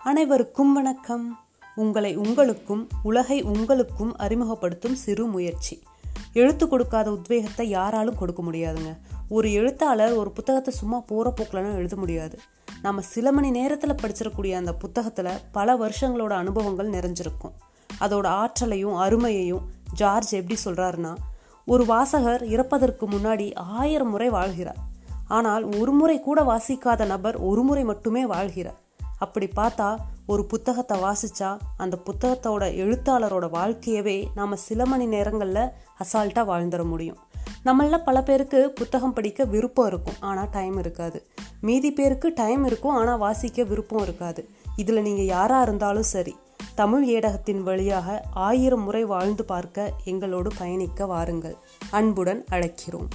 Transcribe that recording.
அனைவருக்கும் வணக்கம். உங்களை உங்களுக்கும் உலகை உங்களுக்கும் அறிமுகப்படுத்தும் சிறு முயற்சி. எழுத்து கொடுக்காத உத்வேகத்தை யாராலும் கொடுக்க முடியாதுங்க. ஒரு எழுத்தாளர் ஒரு புத்தகத்தை சும்மா போகிற போக்கலன்னு எழுத முடியாது. நம்ம சில மணி நேரத்தில் படிச்சிடக்கூடிய அந்த புத்தகத்தில் பல வருஷங்களோட அனுபவங்கள் நிறைஞ்சிருக்கும். அதோட ஆற்றலையும் அருமையையும் ஜார்ஜ் எப்படி சொல்கிறாருன்னா ஒரு வாசகர் இறப்பதற்கு முன்னாடி ஆயிரம் முறை வாழ்கிறார். ஆனால் ஒரு முறை கூட வாசிக்காத நபர் ஒரு முறை மட்டுமே வாழ்கிறார். அப்படி பார்த்தா ஒரு புத்தகத்தை வாசிச்சா அந்த புத்தகத்தோட எழுத்தாளரோட வாழ்க்கையவே நாம் சில மணி நேரங்களில் அசால்ட்டாக வாழ்ந்துட முடியும். நம்மள பல பேருக்கு புத்தகம் படிக்க விருப்பம் இருக்கும் ஆனால் டைம் இருக்காது. மீதி பேருக்கு டைம் இருக்கும் ஆனால் வாசிக்க விருப்பம் இருக்காது. இதில் நீங்கள் யாராக இருந்தாலும் சரி தமிழ் ஏடகத்தின் வழியாக ஆயிரம் முறை வாழ்ந்து பார்க்க எங்களோடு பயணிக்க வாருங்கள். அன்புடன் அழைக்கிறோம்.